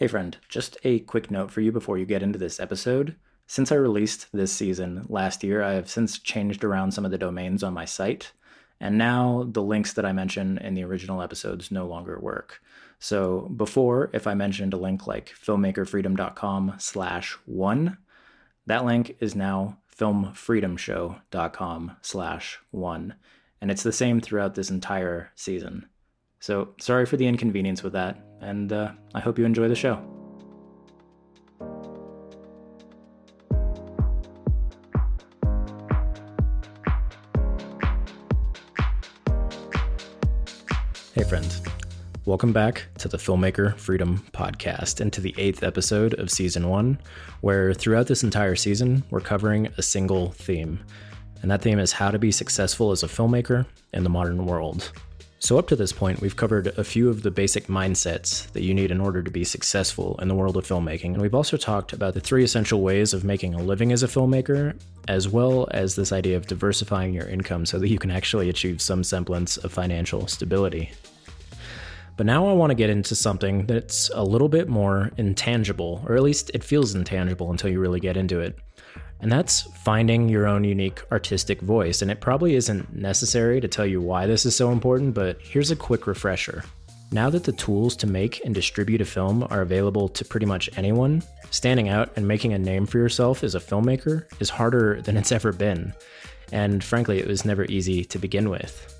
Hey, friend, just a quick note for you before you get into this episode. Since I released this season last year, I have since changed around some of the domains on my site, and now the links that I mention in the original episodes no longer work. So before, if I mentioned a link like filmmakerfreedom.com slash one, that link is now filmfreedomshow.com slash one. And it's the same throughout this entire season. So sorry for the inconvenience with that, and uh, I hope you enjoy the show. Hey, friends. Welcome back to the Filmmaker Freedom Podcast and to the eighth episode of season one, where throughout this entire season, we're covering a single theme. And that theme is how to be successful as a filmmaker in the modern world. So, up to this point, we've covered a few of the basic mindsets that you need in order to be successful in the world of filmmaking. And we've also talked about the three essential ways of making a living as a filmmaker, as well as this idea of diversifying your income so that you can actually achieve some semblance of financial stability. But now I want to get into something that's a little bit more intangible, or at least it feels intangible until you really get into it. And that's finding your own unique artistic voice. And it probably isn't necessary to tell you why this is so important, but here's a quick refresher. Now that the tools to make and distribute a film are available to pretty much anyone, standing out and making a name for yourself as a filmmaker is harder than it's ever been. And frankly, it was never easy to begin with.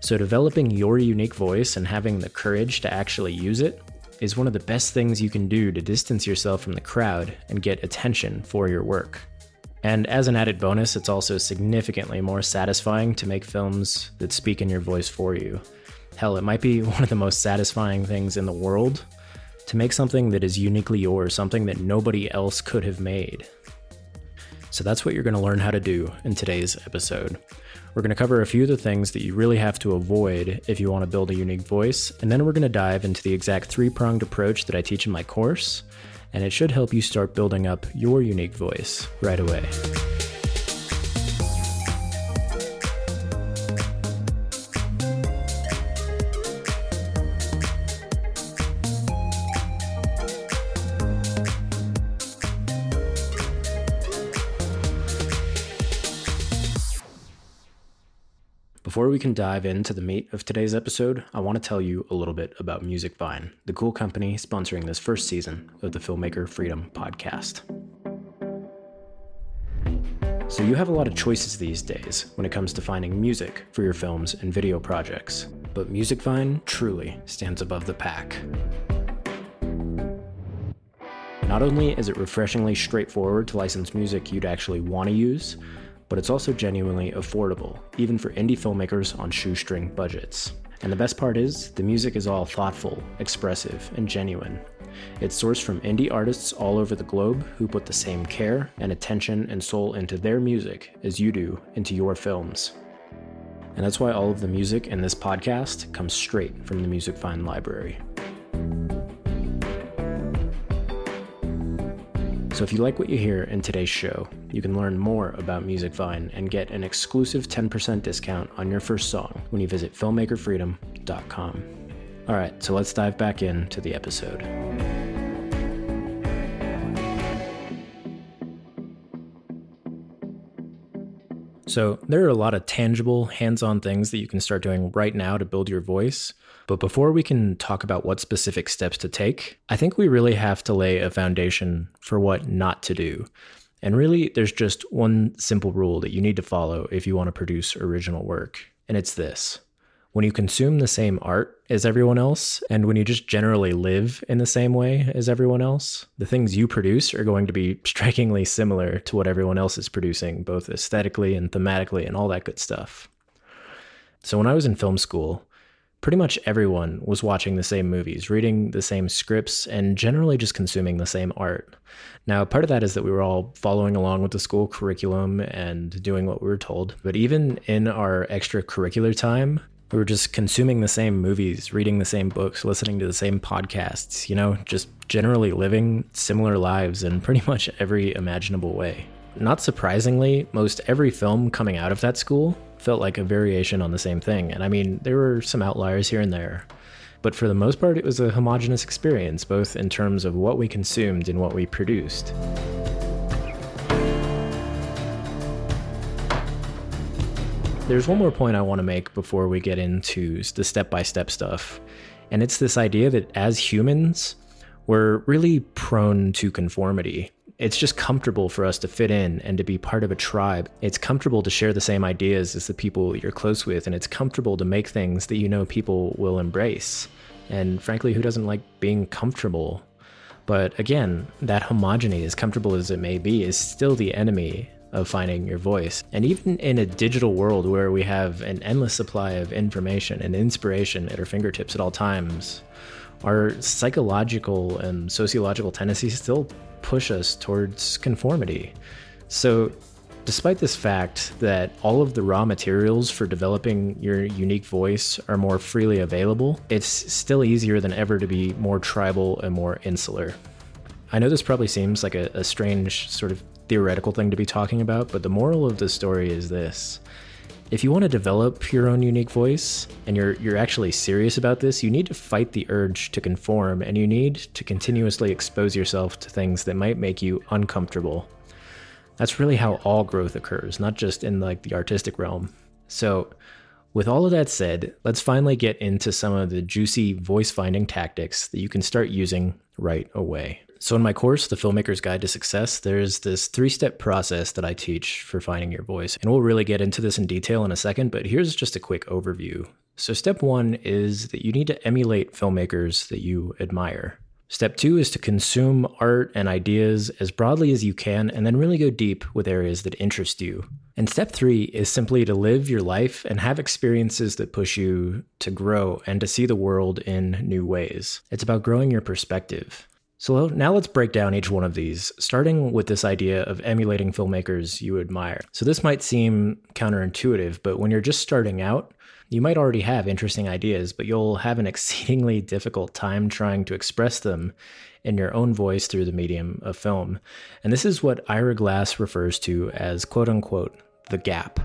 So, developing your unique voice and having the courage to actually use it is one of the best things you can do to distance yourself from the crowd and get attention for your work. And as an added bonus, it's also significantly more satisfying to make films that speak in your voice for you. Hell, it might be one of the most satisfying things in the world to make something that is uniquely yours, something that nobody else could have made. So that's what you're going to learn how to do in today's episode. We're going to cover a few of the things that you really have to avoid if you want to build a unique voice, and then we're going to dive into the exact three pronged approach that I teach in my course and it should help you start building up your unique voice right away. We can dive into the meat of today's episode, I want to tell you a little bit about Musicvine, the cool company sponsoring this first season of the Filmmaker Freedom podcast. So, you have a lot of choices these days when it comes to finding music for your films and video projects, but Musicvine truly stands above the pack. Not only is it refreshingly straightforward to license music you'd actually want to use, but it's also genuinely affordable, even for indie filmmakers on shoestring budgets. And the best part is, the music is all thoughtful, expressive, and genuine. It's sourced from indie artists all over the globe who put the same care and attention and soul into their music as you do into your films. And that's why all of the music in this podcast comes straight from the Musicvine library. So if you like what you hear in today's show, you can learn more about Musicvine and get an exclusive 10% discount on your first song when you visit filmmakerfreedom.com. All right, so let's dive back into the episode. So, there are a lot of tangible, hands on things that you can start doing right now to build your voice. But before we can talk about what specific steps to take, I think we really have to lay a foundation for what not to do. And really, there's just one simple rule that you need to follow if you want to produce original work, and it's this. When you consume the same art as everyone else, and when you just generally live in the same way as everyone else, the things you produce are going to be strikingly similar to what everyone else is producing, both aesthetically and thematically and all that good stuff. So, when I was in film school, pretty much everyone was watching the same movies, reading the same scripts, and generally just consuming the same art. Now, part of that is that we were all following along with the school curriculum and doing what we were told. But even in our extracurricular time, we were just consuming the same movies, reading the same books, listening to the same podcasts, you know, just generally living similar lives in pretty much every imaginable way. Not surprisingly, most every film coming out of that school felt like a variation on the same thing. And I mean, there were some outliers here and there. but for the most part, it was a homogenous experience, both in terms of what we consumed and what we produced. There's one more point I want to make before we get into the step by step stuff, and it's this idea that as humans, we're really prone to conformity. It's just comfortable for us to fit in and to be part of a tribe. It's comfortable to share the same ideas as the people you're close with, and it's comfortable to make things that you know people will embrace. And frankly, who doesn't like being comfortable? But again, that homogeny, as comfortable as it may be, is still the enemy of finding your voice. And even in a digital world where we have an endless supply of information and inspiration at our fingertips at all times, our psychological and sociological tendencies still push us towards conformity. So, despite this fact that all of the raw materials for developing your unique voice are more freely available, it's still easier than ever to be more tribal and more insular. I know this probably seems like a, a strange sort of theoretical thing to be talking about, but the moral of the story is this if you want to develop your own unique voice and you're you're actually serious about this, you need to fight the urge to conform and you need to continuously expose yourself to things that might make you uncomfortable. That's really how all growth occurs, not just in like the artistic realm. So, with all of that said, let's finally get into some of the juicy voice finding tactics that you can start using right away. So, in my course, The Filmmaker's Guide to Success, there's this three step process that I teach for finding your voice. And we'll really get into this in detail in a second, but here's just a quick overview. So, step one is that you need to emulate filmmakers that you admire. Step two is to consume art and ideas as broadly as you can, and then really go deep with areas that interest you. And step three is simply to live your life and have experiences that push you to grow and to see the world in new ways. It's about growing your perspective. So now let's break down each one of these, starting with this idea of emulating filmmakers you admire. So this might seem counterintuitive, but when you're just starting out, you might already have interesting ideas, but you'll have an exceedingly difficult time trying to express them in your own voice through the medium of film. And this is what Ira Glass refers to as quote unquote the gap.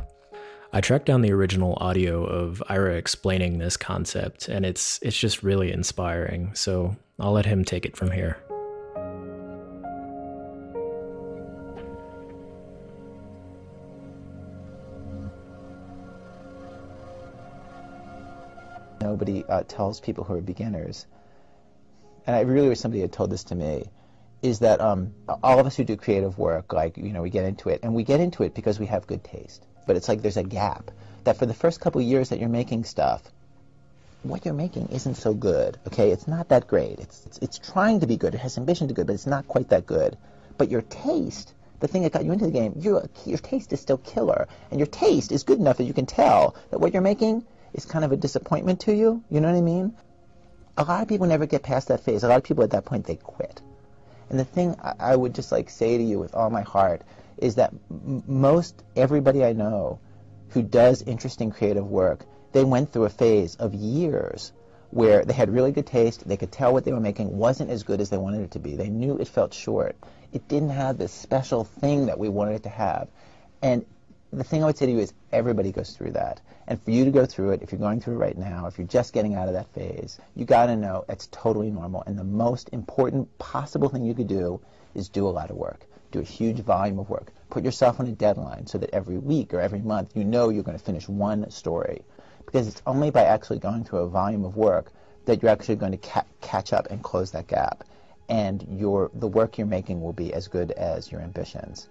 I tracked down the original audio of Ira explaining this concept, and it's it's just really inspiring. So I'll let him take it from here. Nobody uh, tells people who are beginners, and I really wish somebody had told this to me, is that um, all of us who do creative work, like, you know, we get into it, and we get into it because we have good taste. But it's like there's a gap that for the first couple years that you're making stuff, what you're making isn't so good, okay? It's not that great. It's, it's, it's trying to be good. It has ambition to be good, but it's not quite that good. But your taste, the thing that got you into the game, your, your taste is still killer. And your taste is good enough that you can tell that what you're making is kind of a disappointment to you. You know what I mean? A lot of people never get past that phase. A lot of people at that point, they quit. And the thing I, I would just like say to you with all my heart is that most everybody I know who does interesting creative work, they went through a phase of years where they had really good taste. They could tell what they were making wasn't as good as they wanted it to be. They knew it felt short. It didn't have this special thing that we wanted it to have. And the thing I would say to you is everybody goes through that. And for you to go through it, if you're going through it right now, if you're just getting out of that phase, you got to know it's totally normal. And the most important possible thing you could do is do a lot of work. Do a huge volume of work. Put yourself on a deadline so that every week or every month you know you're going to finish one story. Because it's only by actually going through a volume of work that you're actually going to ca- catch up and close that gap. And your, the work you're making will be as good as your ambitions.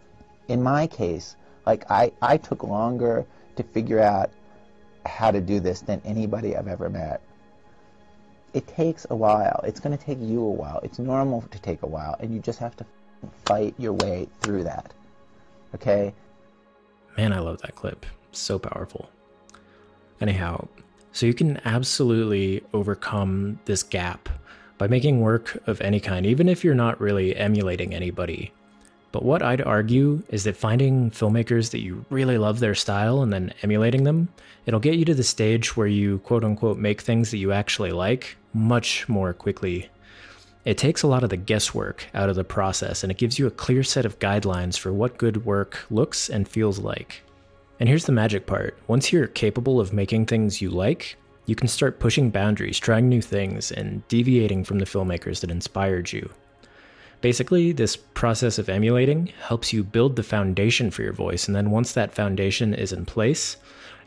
In my case, like I, I took longer to figure out how to do this than anybody I've ever met. It takes a while. It's going to take you a while. It's normal to take a while, and you just have to fight your way through that. Okay? Man, I love that clip. So powerful. Anyhow, so you can absolutely overcome this gap by making work of any kind, even if you're not really emulating anybody. But what I'd argue is that finding filmmakers that you really love their style and then emulating them, it'll get you to the stage where you quote unquote make things that you actually like much more quickly. It takes a lot of the guesswork out of the process and it gives you a clear set of guidelines for what good work looks and feels like. And here's the magic part once you're capable of making things you like, You can start pushing boundaries, trying new things, and deviating from the filmmakers that inspired you. Basically, this process of emulating helps you build the foundation for your voice, and then once that foundation is in place,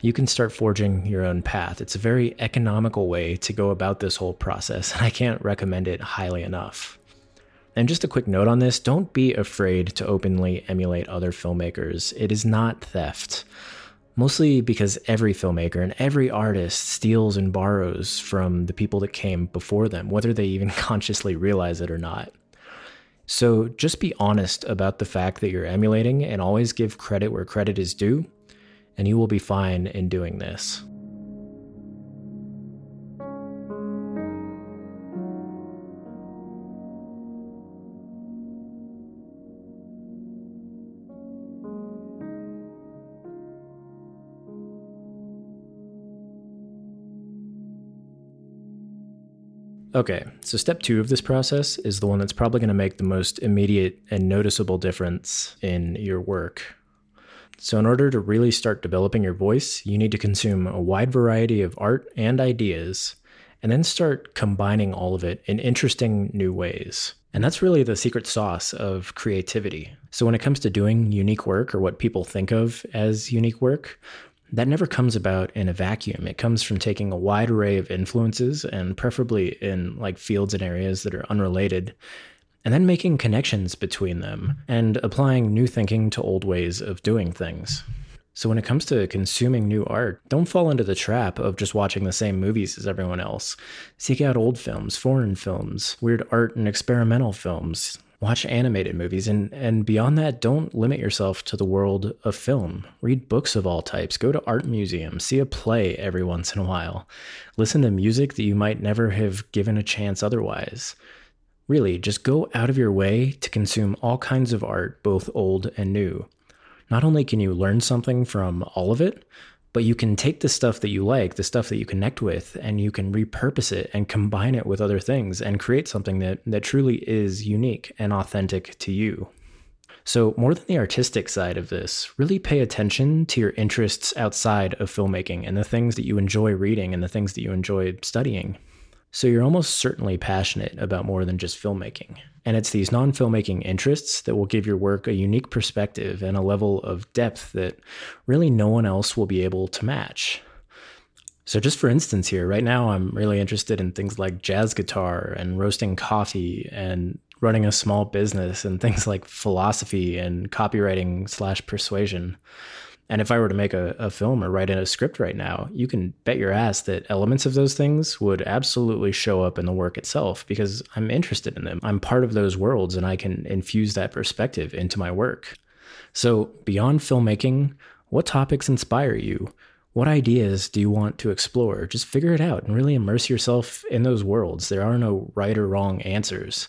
you can start forging your own path. It's a very economical way to go about this whole process, and I can't recommend it highly enough. And just a quick note on this don't be afraid to openly emulate other filmmakers. It is not theft. Mostly because every filmmaker and every artist steals and borrows from the people that came before them, whether they even consciously realize it or not. So just be honest about the fact that you're emulating and always give credit where credit is due, and you will be fine in doing this. Okay, so step two of this process is the one that's probably going to make the most immediate and noticeable difference in your work. So, in order to really start developing your voice, you need to consume a wide variety of art and ideas, and then start combining all of it in interesting new ways. And that's really the secret sauce of creativity. So, when it comes to doing unique work or what people think of as unique work, that never comes about in a vacuum. It comes from taking a wide array of influences and preferably in like fields and areas that are unrelated, and then making connections between them and applying new thinking to old ways of doing things. So, when it comes to consuming new art, don't fall into the trap of just watching the same movies as everyone else. Seek out old films, foreign films, weird art and experimental films, watch animated movies and and beyond that don't limit yourself to the world of film. Read books of all types. Go to art museums. See a play every once in a while. Listen to music that you might never have given a chance otherwise. Really just go out of your way to consume all kinds of art both old and new. Not only can you learn something from all of it but you can take the stuff that you like, the stuff that you connect with, and you can repurpose it and combine it with other things and create something that, that truly is unique and authentic to you. So, more than the artistic side of this, really pay attention to your interests outside of filmmaking and the things that you enjoy reading and the things that you enjoy studying. So you're almost certainly passionate about more than just filmmaking. And it's these non filmmaking interests that will give your work a unique perspective and a level of depth that really no one else will be able to match. So, just for instance, here, right now, I'm really interested in things like jazz guitar and roasting coffee and running a small business and things like philosophy and copywriting slash persuasion. And if I were to make a, a film or write in a script right now, you can bet your ass that elements of those things would absolutely show up in the work itself because I'm interested in them. I'm part of those worlds and I can infuse that perspective into my work. So, beyond filmmaking, what topics inspire you? What ideas do you want to explore? Just figure it out and really immerse yourself in those worlds. There are no right or wrong answers.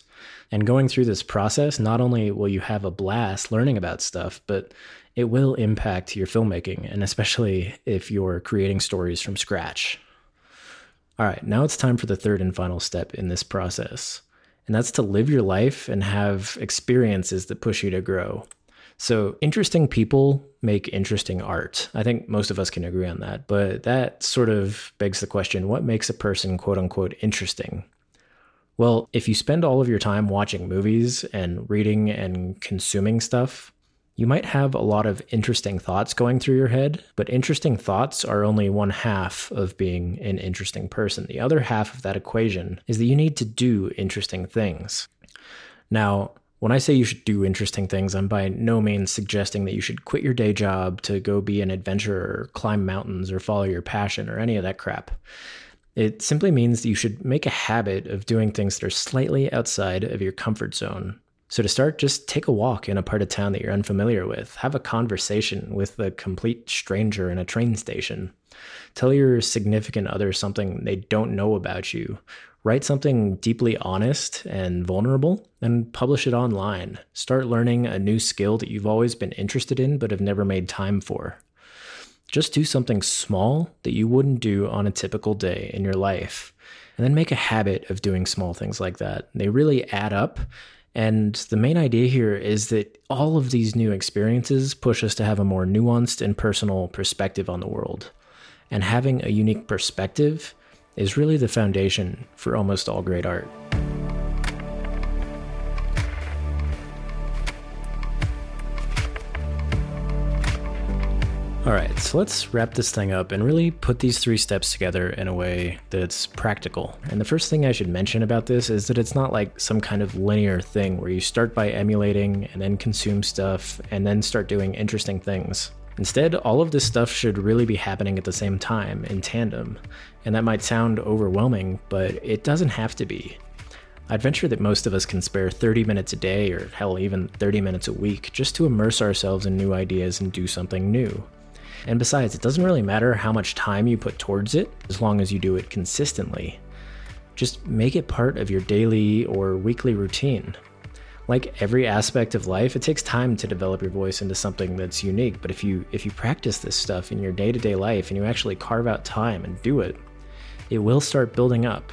And going through this process, not only will you have a blast learning about stuff, but it will impact your filmmaking, and especially if you're creating stories from scratch. All right, now it's time for the third and final step in this process, and that's to live your life and have experiences that push you to grow. So, interesting people make interesting art. I think most of us can agree on that, but that sort of begs the question what makes a person quote unquote interesting? Well, if you spend all of your time watching movies and reading and consuming stuff, you might have a lot of interesting thoughts going through your head, but interesting thoughts are only one half of being an interesting person. The other half of that equation is that you need to do interesting things. Now, when I say you should do interesting things, I'm by no means suggesting that you should quit your day job to go be an adventurer, or climb mountains, or follow your passion, or any of that crap. It simply means that you should make a habit of doing things that are slightly outside of your comfort zone so, to start, just take a walk in a part of town that you're unfamiliar with. Have a conversation with a complete stranger in a train station. Tell your significant other something they don't know about you. Write something deeply honest and vulnerable and publish it online. Start learning a new skill that you've always been interested in but have never made time for. Just do something small that you wouldn't do on a typical day in your life. And then make a habit of doing small things like that. They really add up and the main idea here is that all of these new experiences push us to have a more nuanced and personal perspective on the world. And having a unique perspective is really the foundation for almost all great art. All right, so let's wrap this thing up and really put these three steps together in a way that's practical. And the first thing I should mention about this is that it's not like some kind of linear thing where you start by emulating and then consume stuff and then start doing interesting things. Instead, all of this stuff should really be happening at the same time, in tandem. And that might sound overwhelming, but it doesn't have to be. I'd venture that most of us can spare 30 minutes a day, or hell, even 30 minutes a week, just to immerse ourselves in new ideas and do something new. And besides, it doesn't really matter how much time you put towards it, as long as you do it consistently. Just make it part of your daily or weekly routine. Like every aspect of life, it takes time to develop your voice into something that's unique, but if you if you practice this stuff in your day-to-day life and you actually carve out time and do it, it will start building up.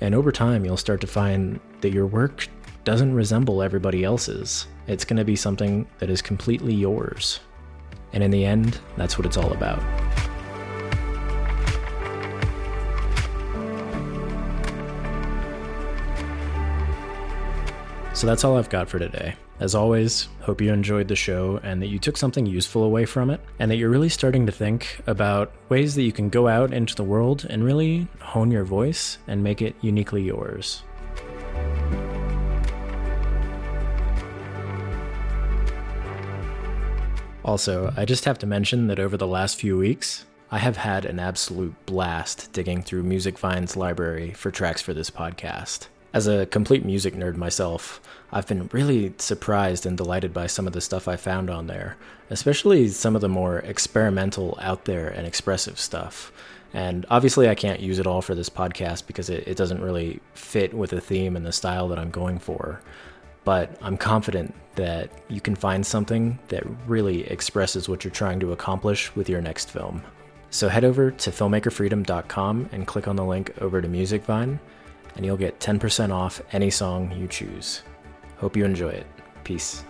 And over time, you'll start to find that your work doesn't resemble everybody else's. It's going to be something that is completely yours. And in the end, that's what it's all about. So that's all I've got for today. As always, hope you enjoyed the show and that you took something useful away from it, and that you're really starting to think about ways that you can go out into the world and really hone your voice and make it uniquely yours. Also, I just have to mention that over the last few weeks, I have had an absolute blast digging through Music Musicvine's library for tracks for this podcast. As a complete music nerd myself, I've been really surprised and delighted by some of the stuff I found on there, especially some of the more experimental, out there, and expressive stuff. And obviously, I can't use it all for this podcast because it, it doesn't really fit with the theme and the style that I'm going for but I'm confident that you can find something that really expresses what you're trying to accomplish with your next film. So head over to filmmakerfreedom.com and click on the link over to Musicvine, and you'll get 10% off any song you choose. Hope you enjoy it. Peace.